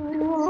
我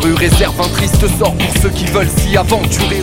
Rue réserve un triste sort pour ceux qui veulent s'y aventurer.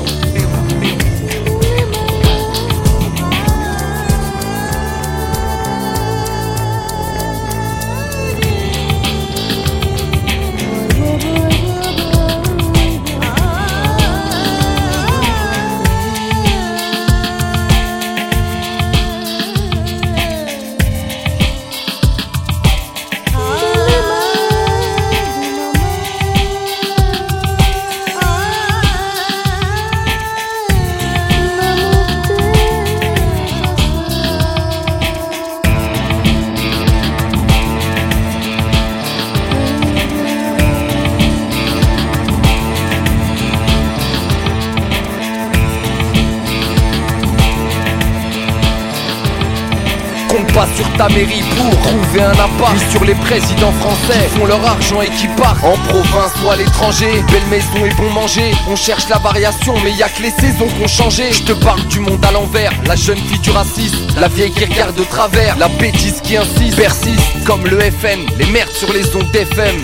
Compte pas sur ta mairie pour trouver un appart. Sur les présidents français font leur argent et qui partent. En province ou à l'étranger Belle maison et bon manger. On cherche la variation mais y a que les saisons qui ont changé. Je te parle du monde à l'envers. La jeune fille du racisme La vieille qui regarde de travers. La bêtise qui insiste Persiste. Comme le FN Les merdes sur les ondes d'FM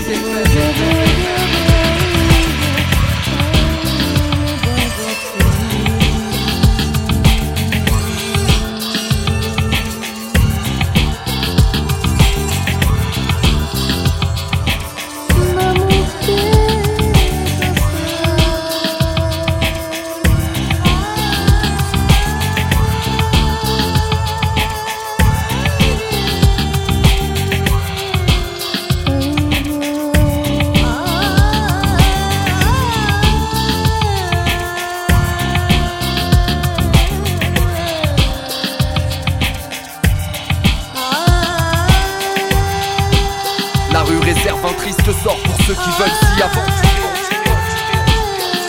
qui veulent s'y aventurer.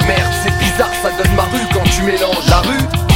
Merde, c'est bizarre, ça donne ma rue quand tu mélanges la rue.